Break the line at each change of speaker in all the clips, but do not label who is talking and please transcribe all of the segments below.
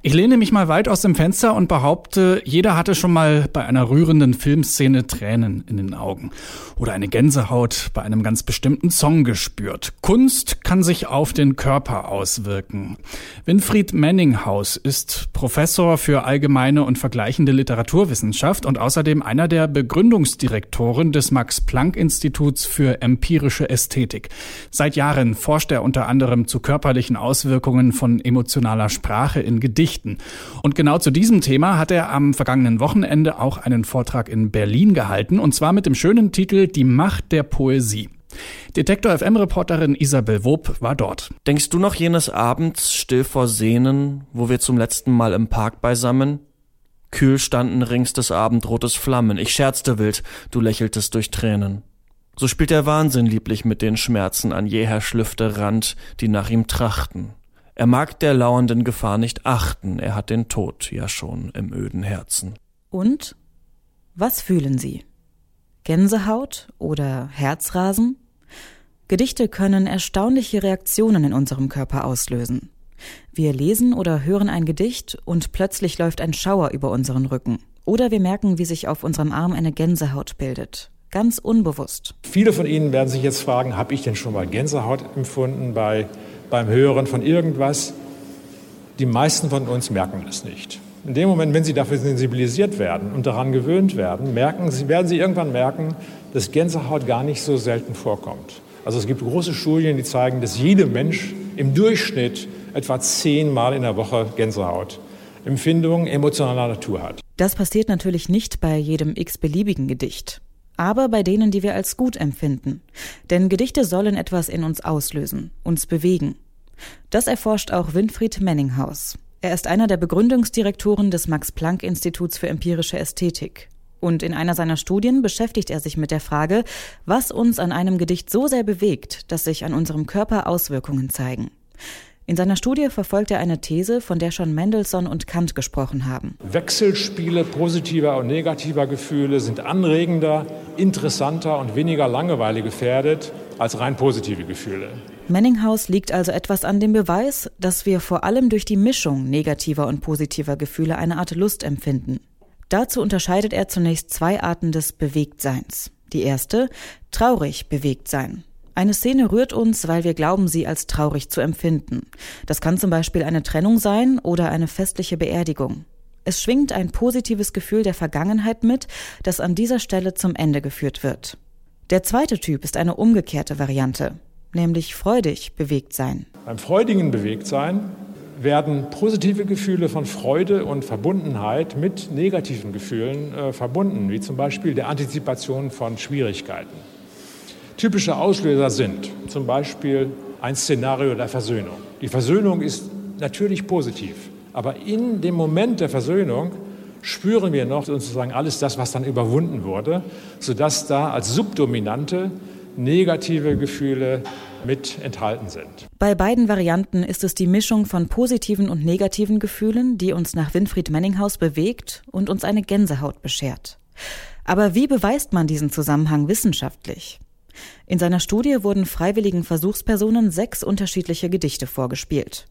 Ich lehne mich mal weit aus dem Fenster und behaupte, jeder hatte schon mal bei einer rührenden Filmszene Tränen in den Augen oder eine Gänsehaut bei einem ganz bestimmten Song gespürt. Kunst kann sich auf den Körper auswirken. Winfried Manninghaus ist Professor für allgemeine und vergleichende Literaturwissenschaft und außerdem einer der Begründungsdirektoren des Max Planck Instituts für empirische Ästhetik. Seit Jahren forscht er unter anderem zu körperlichen Auswirkungen von emotionaler Sprache in Gedichten Geschichten. Und genau zu diesem Thema hat er am vergangenen Wochenende auch einen Vortrag in Berlin gehalten, und zwar mit dem schönen Titel Die Macht der Poesie. Detektor FM-Reporterin Isabel Wob war dort.
Denkst du noch jenes Abends still vor Sehnen, wo wir zum letzten Mal im Park beisammen? Kühl standen rings des Abendrotes Flammen. Ich scherzte wild, du lächeltest durch Tränen. So spielt der Wahnsinn lieblich mit den Schmerzen an jeher Schlüfte Rand, die nach ihm trachten. Er mag der lauernden Gefahr nicht achten, er hat den Tod ja schon im öden Herzen.
Und? Was fühlen Sie? Gänsehaut oder Herzrasen? Gedichte können erstaunliche Reaktionen in unserem Körper auslösen. Wir lesen oder hören ein Gedicht und plötzlich läuft ein Schauer über unseren Rücken. Oder wir merken, wie sich auf unserem Arm eine Gänsehaut bildet. Ganz unbewusst.
Viele von Ihnen werden sich jetzt fragen, habe ich denn schon mal Gänsehaut empfunden bei beim Hören von irgendwas. Die meisten von uns merken es nicht. In dem Moment, wenn sie dafür sensibilisiert werden und daran gewöhnt werden, merken, werden sie irgendwann merken, dass Gänsehaut gar nicht so selten vorkommt. Also es gibt große Studien, die zeigen, dass jeder Mensch im Durchschnitt etwa zehnmal in der Woche Gänsehaut Empfindungen emotionaler Natur hat.
Das passiert natürlich nicht bei jedem x-beliebigen Gedicht aber bei denen, die wir als gut empfinden. Denn Gedichte sollen etwas in uns auslösen, uns bewegen. Das erforscht auch Winfried Menninghaus. Er ist einer der Begründungsdirektoren des Max-Planck-Instituts für empirische Ästhetik. Und in einer seiner Studien beschäftigt er sich mit der Frage, was uns an einem Gedicht so sehr bewegt, dass sich an unserem Körper Auswirkungen zeigen. In seiner Studie verfolgt er eine These, von der schon Mendelssohn und Kant gesprochen haben.
Wechselspiele positiver und negativer Gefühle sind anregender, interessanter und weniger Langeweile gefährdet als rein positive Gefühle.
Menninghaus liegt also etwas an dem Beweis, dass wir vor allem durch die Mischung negativer und positiver Gefühle eine Art Lust empfinden. Dazu unterscheidet er zunächst zwei Arten des Bewegtseins. Die erste, traurig bewegt sein. Eine Szene rührt uns, weil wir glauben, sie als traurig zu empfinden. Das kann zum Beispiel eine Trennung sein oder eine festliche Beerdigung. Es schwingt ein positives Gefühl der Vergangenheit mit, das an dieser Stelle zum Ende geführt wird. Der zweite Typ ist eine umgekehrte Variante, nämlich freudig bewegt sein.
Beim freudigen Bewegtsein werden positive Gefühle von Freude und Verbundenheit mit negativen Gefühlen äh, verbunden, wie zum Beispiel der Antizipation von Schwierigkeiten. Typische Auslöser sind zum Beispiel ein Szenario der Versöhnung. Die Versöhnung ist natürlich positiv, aber in dem Moment der Versöhnung spüren wir noch sozusagen alles das, was dann überwunden wurde, sodass da als Subdominante negative Gefühle mit enthalten sind.
Bei beiden Varianten ist es die Mischung von positiven und negativen Gefühlen, die uns nach Winfried Menninghaus bewegt und uns eine Gänsehaut beschert. Aber wie beweist man diesen Zusammenhang wissenschaftlich? In seiner Studie wurden freiwilligen Versuchspersonen sechs unterschiedliche Gedichte vorgespielt.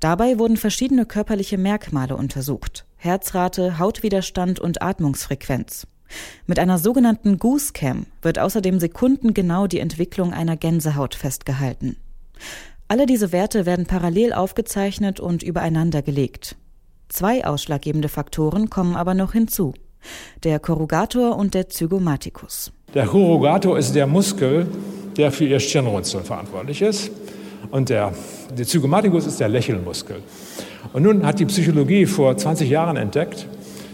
Dabei wurden verschiedene körperliche Merkmale untersucht. Herzrate, Hautwiderstand und Atmungsfrequenz. Mit einer sogenannten Goose Cam wird außerdem sekundengenau die Entwicklung einer Gänsehaut festgehalten. Alle diese Werte werden parallel aufgezeichnet und übereinander gelegt. Zwei ausschlaggebende Faktoren kommen aber noch hinzu. Der Corrugator und der Zygomaticus.
Der Corrugator ist der Muskel, der für ihr Stirnrunzeln verantwortlich ist. Und der, der Zygomaticus ist der Lächelmuskel. Und nun hat die Psychologie vor 20 Jahren entdeckt,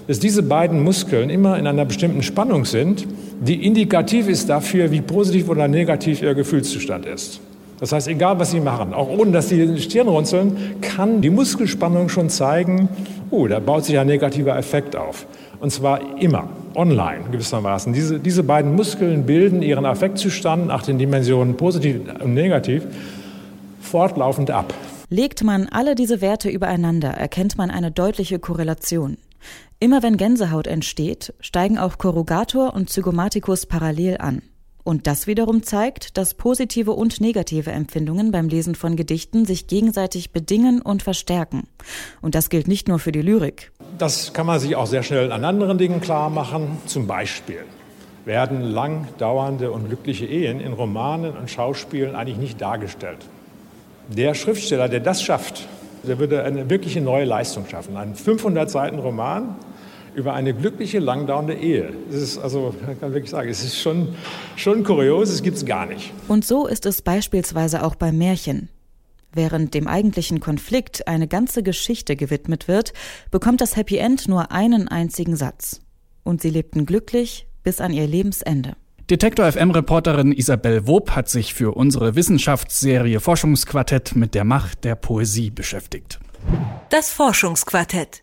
dass diese beiden Muskeln immer in einer bestimmten Spannung sind, die indikativ ist dafür, wie positiv oder negativ ihr Gefühlszustand ist. Das heißt, egal was Sie machen, auch ohne dass Sie Stirn runzeln, kann die Muskelspannung schon zeigen, oh, da baut sich ein negativer Effekt auf. Und zwar immer, online gewissermaßen. Diese, diese beiden Muskeln bilden ihren Affektzustand nach den Dimensionen positiv und negativ fortlaufend ab.
Legt man alle diese Werte übereinander, erkennt man eine deutliche Korrelation. Immer wenn Gänsehaut entsteht, steigen auch Corrugator und Zygomaticus parallel an. Und das wiederum zeigt, dass positive und negative Empfindungen beim Lesen von Gedichten sich gegenseitig bedingen und verstärken. Und das gilt nicht nur für die Lyrik.
Das kann man sich auch sehr schnell an anderen Dingen klar machen. Zum Beispiel werden lang dauernde und glückliche Ehen in Romanen und Schauspielen eigentlich nicht dargestellt. Der Schriftsteller, der das schafft, der würde eine wirkliche neue Leistung schaffen. Ein 500 Seiten Roman über eine glückliche, langdauernde Ehe. Das ist also, ich kann wirklich sagen, es ist schon, schon kurios, es gibt es gar nicht.
Und so ist es beispielsweise auch beim Märchen. Während dem eigentlichen Konflikt eine ganze Geschichte gewidmet wird, bekommt das Happy End nur einen einzigen Satz. Und sie lebten glücklich bis an ihr Lebensende.
Detektor FM-Reporterin Isabel Wob hat sich für unsere Wissenschaftsserie Forschungsquartett mit der Macht der Poesie beschäftigt.
Das Forschungsquartett.